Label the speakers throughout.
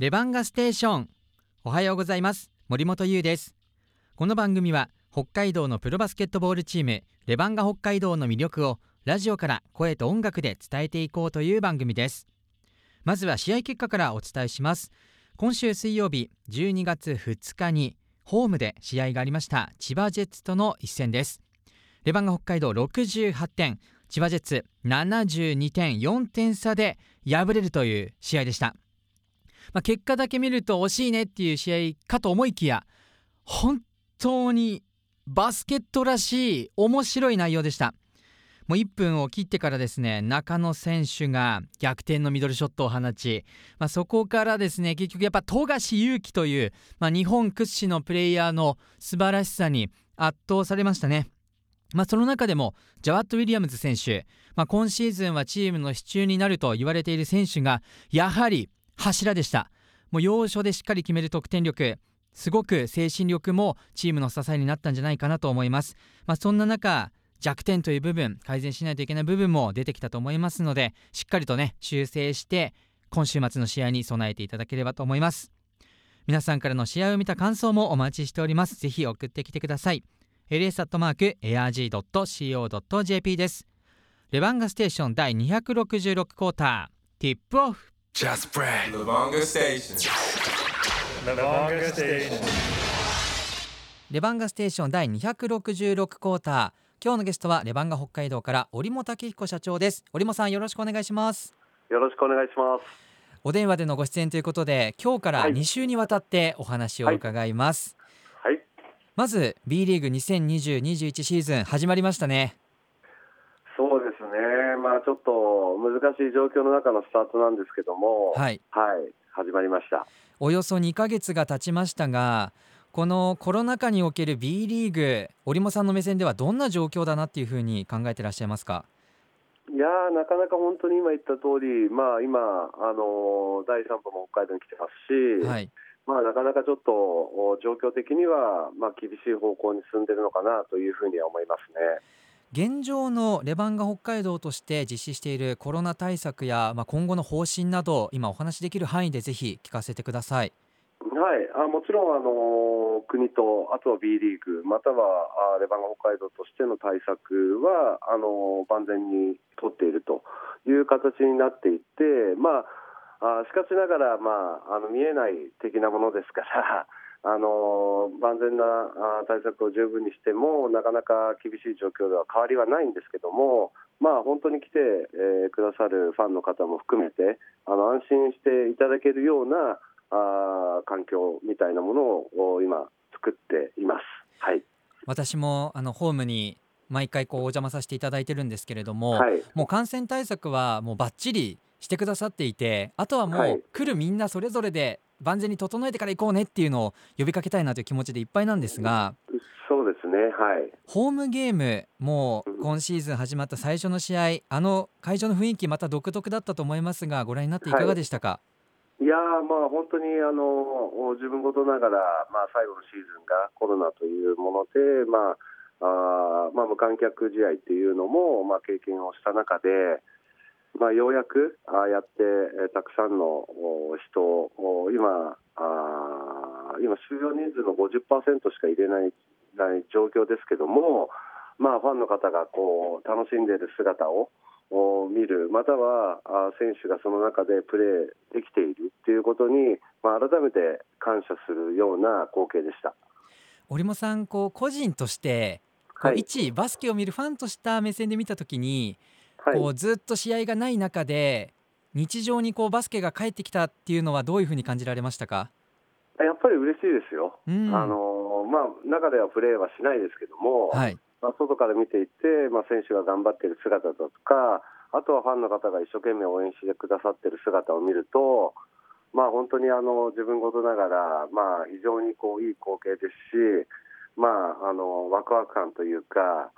Speaker 1: レバンガステーション。おはようございます。森本優です。この番組は北海道のプロバスケットボールチームレバンガ北海道の魅力をラジオから声と音楽で伝えていこうという番組です。まずは試合結果からお伝えします。今週水曜日12月2日にホームで試合がありました千葉ジェッツとの一戦です。レバンガ北海道68点千葉ジェッツ72点4点差で敗れるという試合でした。まあ、結果だけ見ると惜しいねっていう試合かと思いきや本当にバスケットらしい面白い内容でした。もう1分を切ってからですね中野選手が逆転のミドルショットを放ち、まあ、そこからですね結局やっぱ富樫勇樹という、まあ、日本屈指のプレイヤーの素晴らしさに圧倒されましたね。まあ、その中でもジャワット・ウィリアムズ選手、まあ、今シーズンはチームの支柱になると言われている選手がやはり柱でした。もう要所でしっかり決める得点力すごく精神力もチームの支えになったんじゃないかなと思います、まあ、そんな中弱点という部分改善しないといけない部分も出てきたと思いますのでしっかりとね修正して今週末の試合に備えていただければと思います。皆さんからの試合を見た感想もお待ちしております。ぜひ送ってきてください。ls.arg.co.jp ですレバンガステーション第266クォーターティップオフ
Speaker 2: Just pray. Levanga Station.
Speaker 3: Levanga Station.
Speaker 1: レバンガステーション第266クォーター今日のゲストはレバンガ北海道から折茂武彦社長です折茂さんよろしくお願いします
Speaker 4: よろしくお願いします。
Speaker 1: お電話でのご出演ということで今日から
Speaker 4: はい
Speaker 1: 2週にわたってお話を伺います、
Speaker 4: はい、
Speaker 1: まず B リーグ2020-21シーズン始まりましたね。
Speaker 4: そうですね。まあちょっと難しい状況の中のスタートなんですけども、
Speaker 1: はい。
Speaker 4: はい、始まりました。
Speaker 1: およそ2ヶ月が経ちましたがこのコロナ禍における B リーグ折茂さんの目線ではどんな状況だなっていうふうに考えてらっしゃいますか？
Speaker 4: いやーなかなか本当に今言った通り、まあ今あのー第3波も北海道に来てますし、
Speaker 1: はい
Speaker 4: まあなかなかちょっとお状況的にはまあ厳しい方向に進んでるのかなというふうには思いますね。
Speaker 1: 現状のレバンガ北海道として実施しているコロナ対策や、まあ、今後の方針など今お話しできる範囲でぜひ聞かせてください
Speaker 4: はい、あもちろんあの国とあとは B リーグまたはあレバンガ北海道としての対策はあの万全に取っているという形になっていって、まあ、あしかしながら、まあ、あの見えない的なものですから。あの万全なあ対策を十分にしてもなかなか厳しい状況では変わりはないんですけども、まあ、本当に来て、えーくださるファンの方も含めてあの安心していただけるようなあー環境みたいなものを今作っています。はい。
Speaker 1: 私もあのホームに毎回こうお邪魔させていただいてるんですけれども、
Speaker 4: はい。
Speaker 1: もう感染対策はもうバッチリしてくださっていてあとはもう、
Speaker 4: はい
Speaker 1: 来るみんなそれぞれで万全に整えてから行こうねっていうのを呼びかけたいなという気持ちでいっぱいなんですが
Speaker 4: そうですね。はい。
Speaker 1: ホームゲームもう
Speaker 4: うん
Speaker 1: 今シーズン始まった最初の試合あの会場の雰囲気また独特だったと思いますがご覧になっていかがでしたか、
Speaker 4: いやーまあ本当にあの自分事ながら、まあ、最後のシーズンがコロナというもので、まああーまあ、無観客試合っていうのも、まあ、経験をした中で、まあ、ようやくあーやって、えーたくさんのお人を今あー今収容人数の50%しか入れないない状況ですけども、まあ、ファンの方がこう楽しんでいる姿をを見る、またはあ選手がその中でプレーできているということに、まあ、改めて感謝するような光景でした。
Speaker 1: 折茂さんこう個人として
Speaker 4: はい
Speaker 1: 一バスケを見るファンとした目線で見た時に、
Speaker 4: はい
Speaker 1: こうずっと試合がない中で日常にこうバスケが帰ってきたっていうのはどういうふうに感じられましたか、
Speaker 4: やっぱり嬉しいですよ、
Speaker 1: うん。
Speaker 4: あのまあ、中ではプレーはしないですけども、
Speaker 1: はい。
Speaker 4: まあ、外から見ていて、まあ、選手が頑張っている姿だとか、あとはファンの方が一生懸命応援してくださっている姿を見ると、まあ、本当にあの自分事ながら、まあ、非常にこういい光景ですし、まあ、あのワクワク感というか、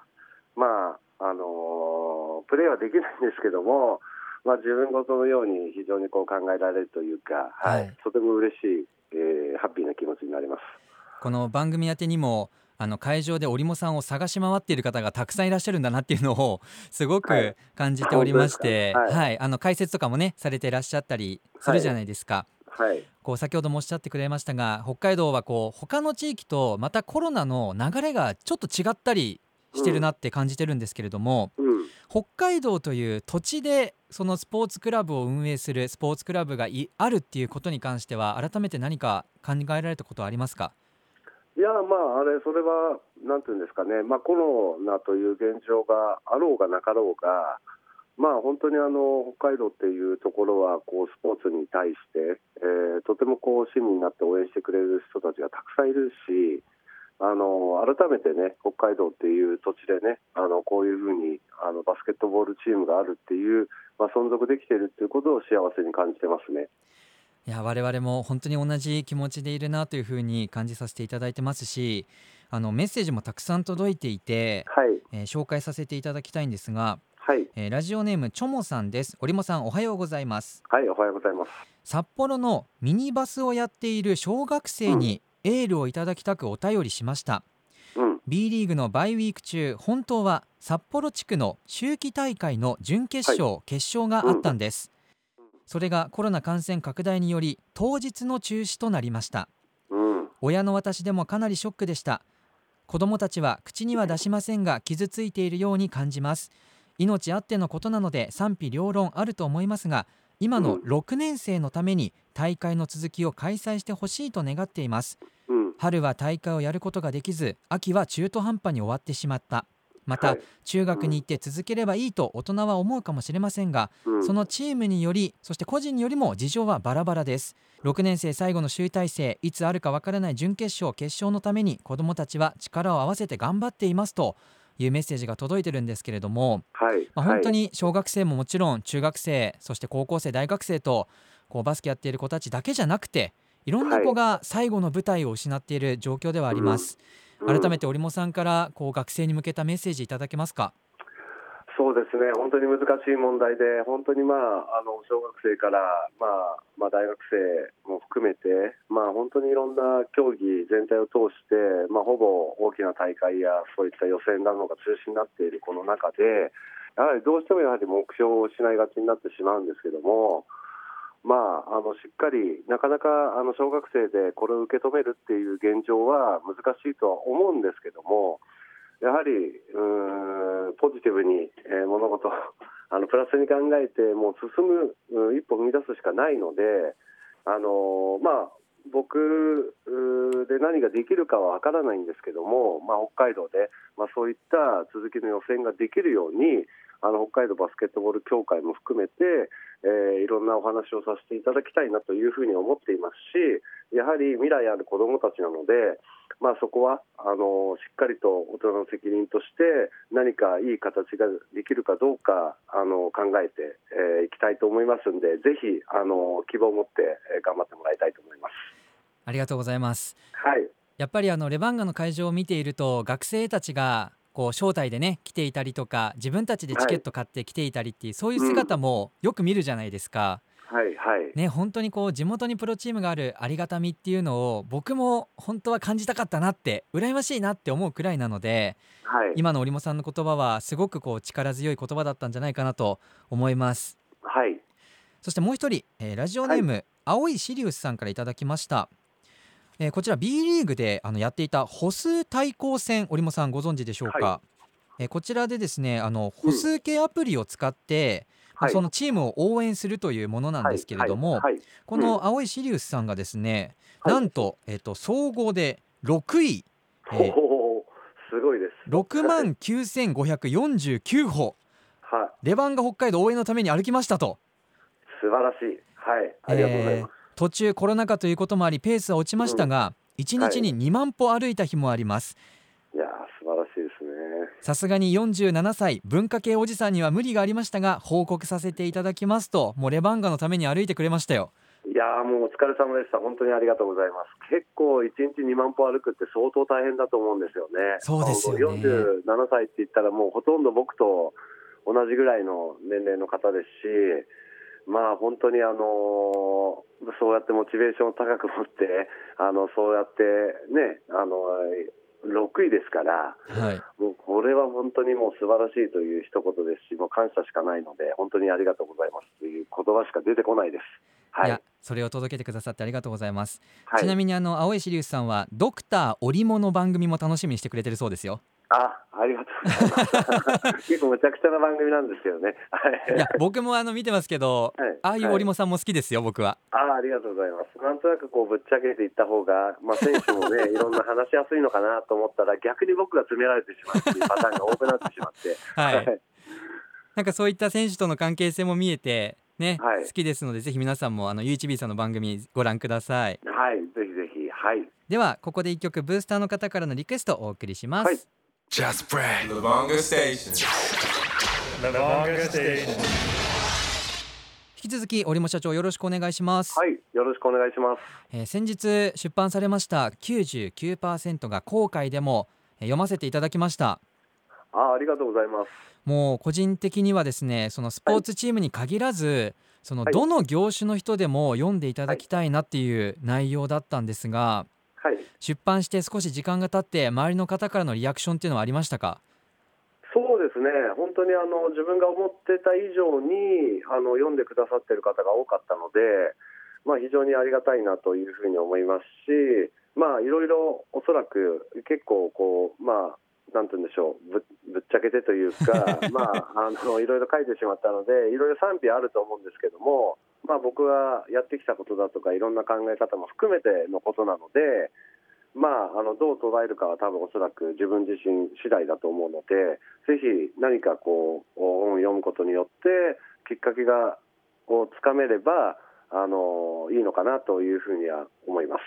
Speaker 4: まああのプレーはできないんですけども、まあ、自分事のように非常にこう考えられるというか、はい。
Speaker 1: はい。
Speaker 4: とても嬉しい、えーハッピーな気持ちになります。
Speaker 1: この番組宛てにもあの会場で織茂さんを探し回っている方がたくさんいらっしゃるんだなっていうのを すご
Speaker 4: は
Speaker 1: く
Speaker 4: い。
Speaker 1: 感じておりまして、
Speaker 4: 本当ですか？
Speaker 1: はい、あの解説とかもねされていらっしゃったりするじゃないですか。
Speaker 4: はい、
Speaker 1: こう先ほどもおっしゃってくれましたが北海道はこう他の地域とまたコロナの流れがちょっと違ったりしてるなって感じてるんですけれども、
Speaker 4: うん、
Speaker 1: 北海道という土地でそのスポーツクラブを運営するスポーツクラブがいあるっていうことに関しては改めて何か考えられたことはありますか？
Speaker 4: いや、まあ、あれ、それは、なんていうんですかね、まあ、コロナという現状があろうがなかろうが、まあ、本当にあの北海道っていうところはこうスポーツに対して、えーとてもこう親身になって応援してくれる人たちがたくさんいるし、あの改めてね、北海道っていう土地でね、あのこういうふうにあのバスケットボールチームがあるっていう、まあ、存続できているっていうことを幸せに感じてますね。
Speaker 1: いや我々も本当に同じ気持ちでいるなというふうに感じさせていただいてますしあのメッセージもたくさん届いていて、
Speaker 4: はい、
Speaker 1: えー紹介させていただきたいんですが、
Speaker 4: はい、
Speaker 1: えーラジオネームチョモさんです織茂さんおはようございます
Speaker 4: はい、おはようございます。
Speaker 1: 札幌のミニバスをやっている小学生にエールをいただきたくお便りしました、
Speaker 4: うん、
Speaker 1: B リーグのバイウィーク中本当は札幌地区の秋季大会の準決勝、決勝があったんです、それがコロナ感染拡大により当日の中止となりました。
Speaker 4: うん、
Speaker 1: 親の私でもかなりショックでした。子供たちは口には出しませんが傷ついているように感じます。命あってのことなので賛否両論あると思いますが今の6年生のために大会の続きを開催してほしいと願っています。
Speaker 4: うん、
Speaker 1: 春は大会をやることができず秋は中途半端に終わってしまった。また、
Speaker 4: はい。
Speaker 1: 中学に行って続ければいいと大人は思うかもしれませんが
Speaker 4: うん、
Speaker 1: そのチームによりそして個人によりも事情はバラバラです。6年生最後の集大成いつあるかわからない準決勝決勝のために子どもたちは力を合わせて頑張っていますというメッセージが届いてるんですけれども、
Speaker 4: はい、
Speaker 1: まあ、本当
Speaker 4: はい
Speaker 1: に小学生ももちろん中学生そして高校生大学生とこうバスケやっている子たちだけじゃなくていろんな子が最後の舞台を失っている状況ではあります、
Speaker 4: うん。
Speaker 1: 改めて織茂さんからこう学生に向けたメッセージいただけますか？
Speaker 4: そうですね、本当に難しい問題で、本当にまあ、あの小学生から、まあまあ、大学生も含めて、まあ、本当にいろんな競技全体を通して、まあ、ほぼ大きな大会やそういった予選などが中止になっているこの中で、やはりどうしてもやはり目標を失いがちになってしまうんですけども、まあ、あのしっかり、なかなかあの小学生でこれを受け止めるっていう現状は難しいとは思うんですけども、やはりうんポジティブに、えー物事 あのプラスに考えてもう進むう一歩踏み出すしかないので、あのまあ、僕で何ができるかは分からないんですけども、まあ、北海道で、まあ、そういった続きの予選ができるようにあの北海道バスケットボール協会も含めて、えーいろんなお話をさせていただきたいなというふうに思っていますしやはり未来ある子どもたちなので、まあ、そこはあのしっかりと大人の責任として何かいい形ができるかどうかあの考えてい、えーいきたいと思いますのでぜひあの希望を持ってえー頑張ってもらいたいと思います。
Speaker 1: ありがとうございます
Speaker 4: はい
Speaker 1: やっぱりあのレバンガの会場を見ていると学生たちがこう招待でね来ていたりとか自分たちでチケット買って来ていたりっていう、そういう姿もよく見るじゃないですか。
Speaker 4: はいはい、
Speaker 1: ね本当にこう地元にプロチームがあるありがたみっていうのを僕も本当は感じたかったなって羨ましいなって思うくらいなので
Speaker 4: はい、
Speaker 1: 今の織茂さんの言葉はすごくこう力強い言葉だったんじゃないかなと思います。
Speaker 4: はい、
Speaker 1: そしてもう一人、えーラジオネーム、青いシリウスさんからいただきました、えーこちら B リーグであのやっていた歩数対抗戦織茂さんご存知でしょうか、
Speaker 4: は
Speaker 1: えーこちらでですねあの歩数計アプリを使って、まあ
Speaker 4: はい。
Speaker 1: そのチームを応援するというものなんですけれども、
Speaker 4: はい。はい。はい。
Speaker 1: この青いシリウスさんがですね、
Speaker 4: はい。
Speaker 1: なんと,、えー、と総合で6位、えー
Speaker 4: すごいです。
Speaker 1: 6万9549歩。
Speaker 4: はい、
Speaker 1: レバンガ北海道応援のために歩きましたと。
Speaker 4: 素晴らしい。はい、ありがとうございます。
Speaker 1: えー途中コロナ禍ということもありペースは落ちましたが、1日に2万歩歩いた日もあります
Speaker 4: いやー素晴らしいですね。
Speaker 1: さすがに47歳文化系おじさんには無理がありましたが報告させていただきますともうレバンガのために歩いてくれましたよ
Speaker 4: いやーもうお疲れ様でした。本当にありがとうございます。結構1日2万歩歩くって相当大変だと思うんですよね。
Speaker 1: そうですよね
Speaker 4: 47歳って言ったらもうほとんど僕と同じぐらいの年齢の方ですし、まあ本当にあのーそうやってモチベーションを高く持って、あのそうやってね、あの6位ですから、
Speaker 1: はい
Speaker 4: もうこれは本当にもう素晴らしいという一言ですし、もう感謝しかないので、本当にありがとうございますという言葉しか出てこないです。はいい。
Speaker 1: やそれを届けてくださってありがとうございます、
Speaker 4: はい、
Speaker 1: ちなみにあの青石リウスさんはドクター織物番組も楽しみにしてくれてるそうですよ
Speaker 4: あ、ありが。結構むちゃくちゃな番組なんですけどね。はい。
Speaker 1: いや僕もあの見てますけど、
Speaker 4: はい。
Speaker 1: ああいう織物さんも好きですよ僕は。
Speaker 4: あありがとうございます。なんとなくこうぶっちゃけていった方が、まあ、選手もね、いろんな話しやすいのかなと思ったら、逆に僕が詰められてしまうっていうパターンが多くなってしまって、
Speaker 1: はい。なんかそういった選手との関係性も見えてね、
Speaker 4: はい。
Speaker 1: 好きですのでぜひ皆さんもあの UHB さんの番組ご覧ください
Speaker 4: はい、ぜひぜひ、はい。
Speaker 1: ではここで一曲ブースターの方からのリクエストをお送りします、
Speaker 4: はい
Speaker 2: Just Brad. Lavonga Station.
Speaker 3: Lavonga Station.
Speaker 1: 引き続き織茂社長よろしくお願いします、
Speaker 4: はい、よろしくお願いします。
Speaker 1: えー先日出版されました99%が後悔でもえー読ませていただきました
Speaker 4: ああ、ありがとうございます。
Speaker 1: もう個人的にはですねそのスポーツチームに限らず、その
Speaker 4: はい
Speaker 1: どの業種の人でも読んでいただきたいなっていう内容だったんですが
Speaker 4: はい。
Speaker 1: 出版して少し時間が経って周りの方からのリアクションっていうのはありましたか？
Speaker 4: そうですね、本当にあの自分が思ってた以上にあの読んでくださってる方が多かったので、まあ、非常にありがたいなというふうに思いますし、まあ、いろいろおそらく結構こう、まあ、なんて言うんでしょうぶぶっちゃけてというか、まあ、あのいろいろ書いてしまったのでいろいろ賛否あると思うんですけども、まあ、僕がやってきたことだとかいろんな考え方も含めてのことなので、まあ、あのどう捉えるかは多分おそらく自分自身次第だと思うのでぜひ何かこう本を読むことによってきっかけがをつかめればあのいいのかなというふうには思います。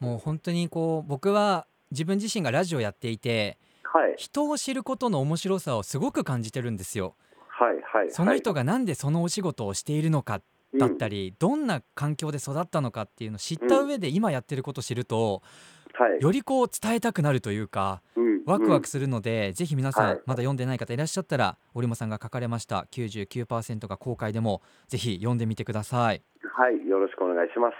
Speaker 1: もう本当にこう僕は自分自身がラジオやっていて
Speaker 4: はい、
Speaker 1: 人を知ることの面白さをすごく感じてるんですよ。
Speaker 4: はい、はい。
Speaker 1: その人がなんでそのお仕事をしているのかだった
Speaker 4: り、
Speaker 1: り、どんな環境で育ったのかっていうのを知った上で今やってることを知ると、
Speaker 4: はい、
Speaker 1: よりこう伝えたくなるというか
Speaker 4: うん
Speaker 1: ワクワクするので、ぜひ皆さん、
Speaker 4: はい。
Speaker 1: まだ読んでない方いらっしゃったら織茂さんが書かれました99%が後悔でもぜひ読んでみてください。
Speaker 4: はい、よろしくお願いします。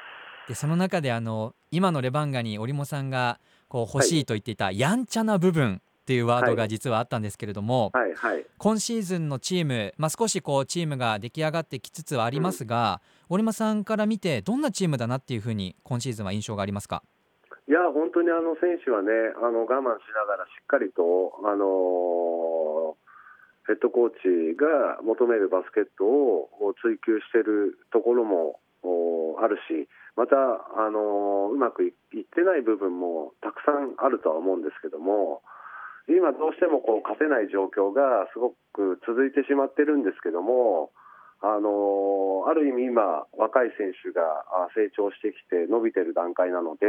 Speaker 1: でその中であの今のレバンガに織茂さんがこう欲しい。と言っていた、やんちゃな部分っていうワードが実はあったんですけれども、
Speaker 4: はい、はい。
Speaker 1: 今シーズンのチーム、まあ、少しこうチームが出来上がってきつつはありますが、織間さんから見てどんなチームだなっていうふうに今シーズンは印象がありますか？
Speaker 4: いや本当にあの選手はねあの我慢しながらしっかりと、あのヘッドコーチが求めるバスケットを追求しているところもおあるしまた、あのうまくいいってない部分もたくさんあるとは思うんですけども今どうしてもこう勝てない状況がすごく続いてしまってるんですけどもあのある意味今若い選手が成長してきて伸びてる段階なので、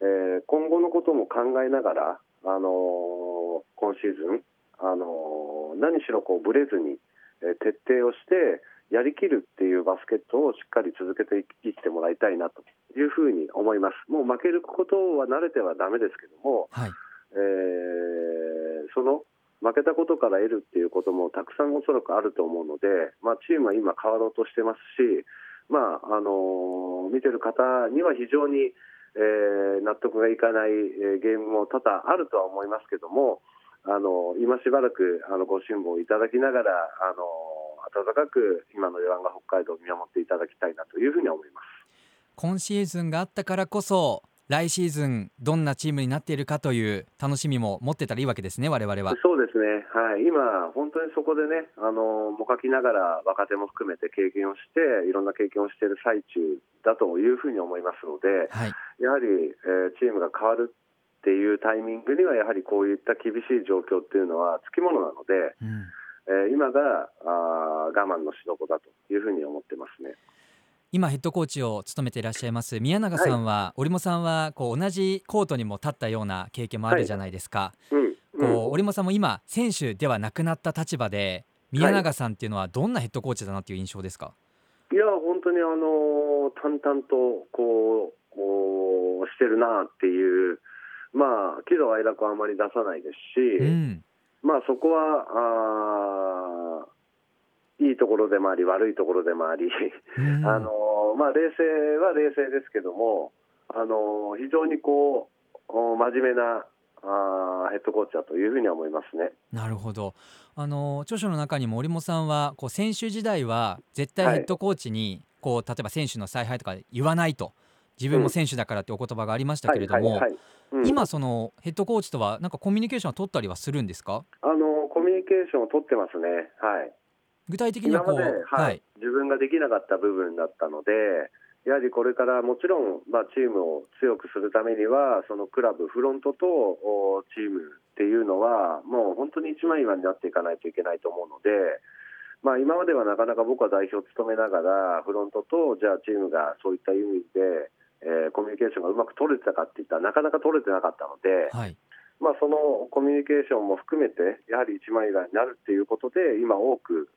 Speaker 4: えー今後のことも考えながら、あの今シーズン、あの何しろこうブレずに、え徹底をしてやりきるっていうバスケットをしっかり続けていってもらいたいなというふうに思います。もう負けることは慣れてはだめですけども、
Speaker 1: はい
Speaker 4: えーその負けたことから得るっていうこともたくさんおそらくあると思うので、まあ、チームは今変わろうとしてますし、まああの見てる方には非常に、えー納得がいかない、えーゲームも多々あるとは思いますけども、あの今しばらくあのご辛抱いただきながら、あの温かく今のレバンガ北海道を見守っていただきたいなというふうに思います。
Speaker 1: 今シーズンがあったからこそ来シーズンどんなチームになっているかという楽しみも持ってたらいいわけですね我々は。
Speaker 4: そうですね、はい、今、本当にそこでね、あのもがきながら若手も含めて経験をして、いろんな経験をしている最中だというふうに思いますので、
Speaker 1: はい。
Speaker 4: やはり、えーチームが変わるっていうタイミングには、やはりこういった厳しい状況っていうのはつきものなので、
Speaker 1: うん。
Speaker 4: えー今があー我慢のしどこだというふうに思ってますね。
Speaker 1: 今ヘッドコーチを務めていらっしゃいます宮永さんは、織茂さんはこう同じコートにも立ったような経験もあるじゃないですか、
Speaker 4: うん。
Speaker 1: こう織茂さんも今選手ではなくなった立場で宮永さんっていうのはどんなヘッドコーチだなっていう印象ですか、
Speaker 4: いや、本当にあの淡々とこうこうしてるなっていう、まあ、喜怒哀楽はあまり出さないですし、
Speaker 1: うん。
Speaker 4: まあ、そこはあーいいところでもあり、悪いところでもあり、
Speaker 1: うん。
Speaker 4: あのまあ、冷静は冷静ですけども、あの非常にこうお真面目なあヘッドコーチだというふうには思いますね。
Speaker 1: なるほど。あの著書の中にも織茂さんはこう選手時代は絶対ヘッドコーチに、こう例えば選手の采配とか言わないと。自分も選手だからってお言葉がありましたけれども、
Speaker 4: うん、
Speaker 1: 今そのヘッドコーチとはなんかコミュニケーションを取ったりはするんですか？
Speaker 4: あのコミュニケーションを取ってますね。はい
Speaker 1: 具体的にはこう、
Speaker 4: はい、はい、自分ができなかった部分だったので、やはりこれからもちろん、まあ、チームを強くするためには、そのクラブ、フロントとチームっていうのは、もう本当に一枚岩になっていかないといけないと思うので、まあ、今まではなかなか僕は代表を務めながら、フロントとじゃあチームがそういった意味で、えー、コミュニケーションがうまく取れてたかっていったら、なかなか取れてなかったので、
Speaker 1: はい、
Speaker 4: まあ、そのコミュニケーションも含めて、やはり一枚岩になるっていうことで、今、多く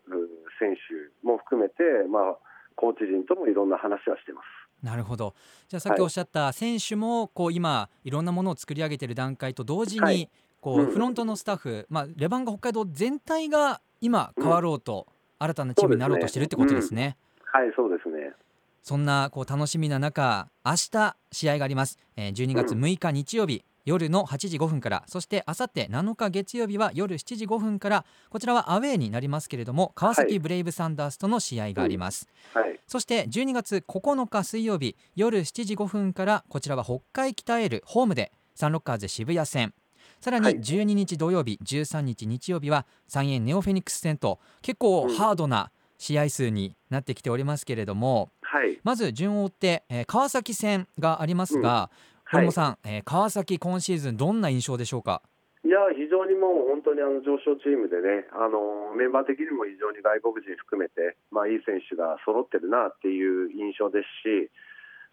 Speaker 4: 選手も含めて、まあ、コーチ陣ともいろんな話はしてます。
Speaker 1: なるほど。じゃあさっきおっしゃった選手もこう今いろんなものを作り上げている段階と同時にこうフロントのスタッフ、まあ、レバンガ北海道全体が今変わろうと、新たなチームになろうとしてるってことですね。
Speaker 4: はいそうですね。
Speaker 1: そんなこう楽しみな中明日試合があります、えー、12月6日日曜日、夜の8時5分からそしてあさって7日月曜日は夜7時5分からこちらはアウェーになりますけれども川崎ブレイブサンダースとの試合があります、
Speaker 4: はい、
Speaker 1: そして12月9日水曜日夜7時5分からこちらは北海北エールホームでサンロッカーズ渋谷戦さらに12日土曜日、13日日曜日は三円ネオフェニックス戦と結構ハードな試合数になってきておりますけれども、
Speaker 4: はい、
Speaker 1: まず順を追って、えー、川崎戦がありますが、本間さん、えー、川崎、今シーズン、どんな印象でしょうか？
Speaker 4: いや非常にもう本当にあの上昇チームでね、あのメンバー的にも非常に外国人含めて、まあ、いい選手が揃ってるなっていう印象ですし、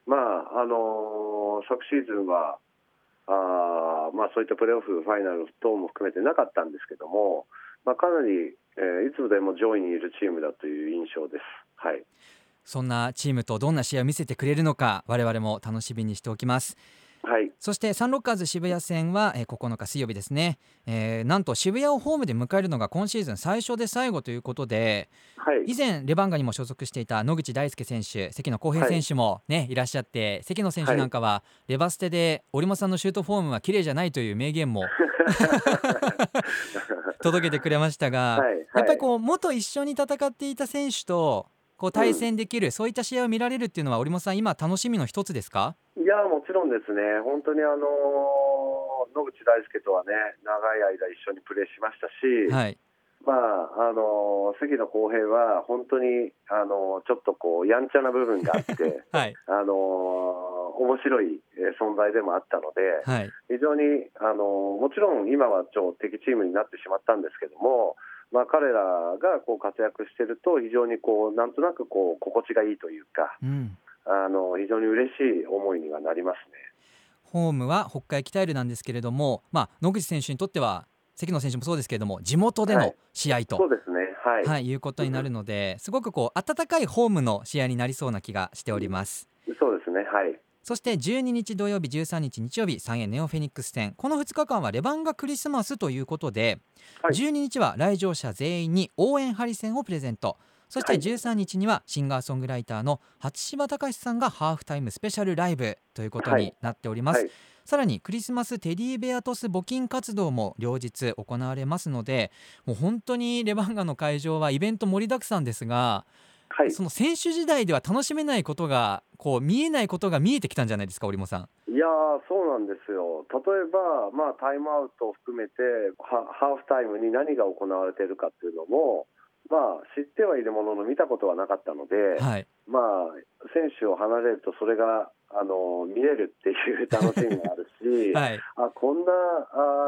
Speaker 4: まああの昨シーズンはあ、まあ、そういったプレーオフ、ファイナル等も含めてなかったんですけども、まあ、かなり、えー、いつでも上位にいるチームだという印象です。はい
Speaker 1: そんなチームとどんな試合を見せてくれるのか我々も楽しみにしておきます。
Speaker 4: はい、
Speaker 1: そしてサンロッカーズ渋谷戦は、えー、9日水曜日ですね、えー、なんと渋谷をホームで迎えるのが今シーズン最初で最後ということで、
Speaker 4: はい、
Speaker 1: 以前レバンガにも所属していた野口大輔選手関野浩平選手もね、はい、いらっしゃって関野選手なんかは、レバステで織茂さんのシュートフォームは綺麗じゃないという名言も 届けてくれましたが、やっぱりこう元一緒に戦っていた選手とこう対戦できる、うん、そういった試合を見られるっていうのは織茂さん今楽しみの一つですか？
Speaker 4: いやもちろんですね。本当にあの野口大輔とはね長い間一緒にプレーしましたし、
Speaker 1: はい、
Speaker 4: まああの関野公平は本当にあのちょっとこうやんちゃな部分があって、
Speaker 1: はい、
Speaker 4: あの面白い存在でもあったので、
Speaker 1: はい、
Speaker 4: 非常にあのもちろん今は超敵チームになってしまったんですけどもまあ、彼らがこう活躍していると非常にこうなんとなくこう心地がいいというか、
Speaker 1: うん、
Speaker 4: あの非常に嬉しい思いにはなりますね。
Speaker 1: ホームは北海北エルなんですけれども、まあ、野口選手にとっては関野選手もそうですけれども地元での試合と、
Speaker 4: はい、そうですね、はい、
Speaker 1: はい、いうことになるので、すごくこう温かいホームの試合になりそうな気がしております。
Speaker 4: そうですね、はい
Speaker 1: そして12日土曜日13日日曜日3円ネオフェニックス戦。この2日間はレバンガクリスマスということで、はい、12日は来場者全員に応援ハリセンをプレゼント。そして13日にはシンガーソングライターの初柴隆さんがハーフタイムスペシャルライブということになっております、はい。はい、さらにクリスマステディベアトス募金活動も両日行われますのでもう本当にレバンガの会場はイベント盛りだくさんですが
Speaker 4: はい、
Speaker 1: その選手時代では楽しめないことがこう見えないことが見えてきたんじゃないですか、織茂さん。
Speaker 4: いやそうなんですよ、例えば、まあ、タイムアウトを含めてハーフタイムに何が行われているかっていうのも、まあ、知ってはいるものの見たことはなかったので、
Speaker 1: はい、
Speaker 4: まあ、選手を離れるとそれがあの見れるっていう 楽しみがあるし、
Speaker 1: はい、
Speaker 4: あこんな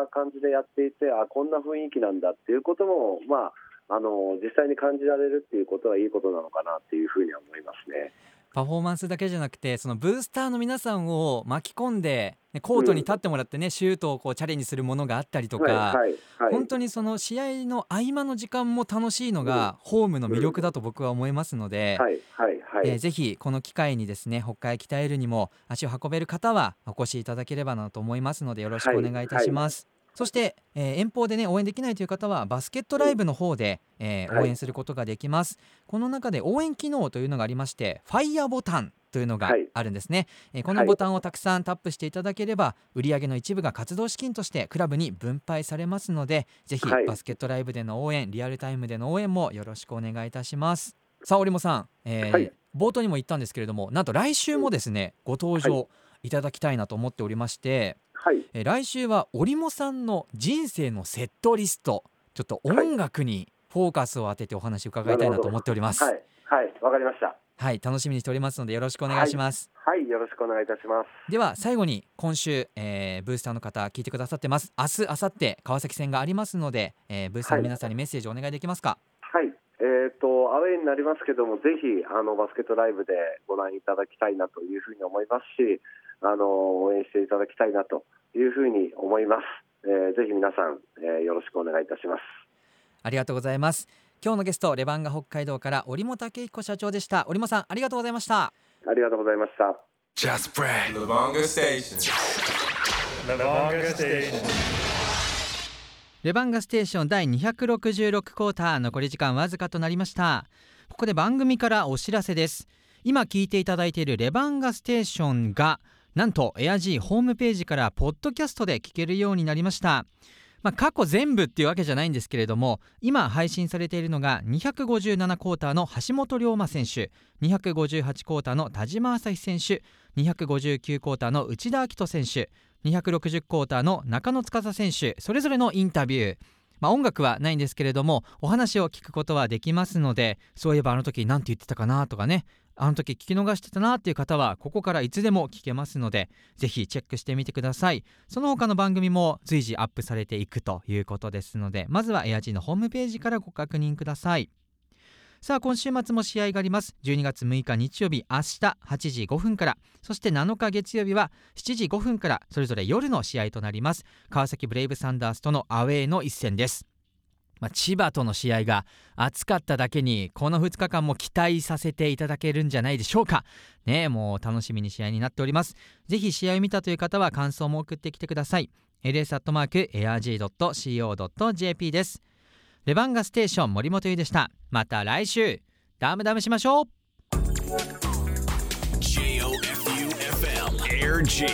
Speaker 4: あ感じでやっていてあこんな雰囲気なんだっていうことも、まあ、あの実際に感じられるっていうことはいいことなのかなっていうふうには思いますね。
Speaker 1: パフォーマンスだけじゃなくてそのブースターの皆さんを巻き込んでコートに立ってもらってね、うん、シュートをこうチャレンジするものがあったりとか、
Speaker 4: はいはいはい、
Speaker 1: 本当にその試合の合間の時間も楽しいのが、ホームの魅力だと僕は思いますので、
Speaker 4: はいはいはい。
Speaker 1: えー、ぜひこの機会にですね北海鍛えるにも足を運べる方はお越しいただければなと思いますのでよろしくお願いいたします。そして、えー、遠方でね応援できないという方はバスケットライブの方で、えー、応援することができます、はい、この中で応援機能というのがありましてファイヤーボタンというのが
Speaker 4: はい。
Speaker 1: あるんですね、えーこのボタンをたくさんタップしていただければ売上の一部が活動資金としてクラブに分配されますのでぜひ
Speaker 4: はい。
Speaker 1: バスケットライブでの応援リアルタイムでの応援もよろしくお願いいたします。さあ織茂さん、えー
Speaker 4: はい。
Speaker 1: 冒頭にも言ったんですけれどもなんと来週もですねご登場いただきたいなと思っておりまして、
Speaker 4: はい、
Speaker 1: えー来週は織茂さんの人生のセットリストちょっと音楽にフォーカスを当ててお話を伺いたいなと思っております。
Speaker 4: はい、はい、わかりました。
Speaker 1: はい、楽しみにしておりますのでよろしくお願いします。
Speaker 4: はい、よろしくお願いいたします。
Speaker 1: では最後に今週、えーブースターの方聞いてくださってます。明日明後日川崎戦がありますので、えーブースターの皆さんにメッセージをお願いできますか？
Speaker 4: はい、えっ、とアウェーになりますけども、ぜひあのバスケットライブでご覧いただきたいなというふうに思いますし、あの応援していただきたいなというふうに思います。えーぜひ皆さん、えーよろしくお願いいたします。
Speaker 1: ありがとうございます。今日のゲストレバンガ北海道から織茂武彦社長でした。織茂さんありがとうございました。
Speaker 4: ありがとうございました。
Speaker 2: Just Brad. Lavonga Station.
Speaker 3: Lavonga Station.
Speaker 1: レバンガステーション第266クォーター残り時間わずかとなりましたここで番組からお知らせです今聞いていただいているレバンガステーションがなんとエアジーホームページからポッドキャストで聞けるようになりました。まあ、過去全部っていうわけじゃないんですけれども今配信されているのが257クォーターの橋本龍馬選手258クォーターの田島朝日選手259クォーターの内田明人選手260クォーターの中野司選手それぞれのインタビュー。まあ、音楽はないんですけれどもお話を聞くことはできますのでそういえばあの時何て言ってたかなとかねあの時聞き逃してたなっていう方はここからいつでも聞けますのでぜひチェックしてみてください。その他の番組も随時アップされていくということですのでまずはエアジーのホームページからご確認ください。さあ今週末も試合があります。12月6日日曜日明日8時5分から。そして7日月曜日は7時5分から。それぞれ夜の試合となります。川崎ブレイブサンダースとのアウェーの一戦です。まあ、千葉との試合が熱かっただけにこの2日間も期待させていただけるんじゃないでしょうか。ねもう楽しみに試合になっております。ぜひ試合を見たという方は感想も送ってきてください。Ls.airg.co.jp です。レバンガステーション森本優でした。また来週。ダムダムしましょう。
Speaker 5: J-O-F-U-F-M Air G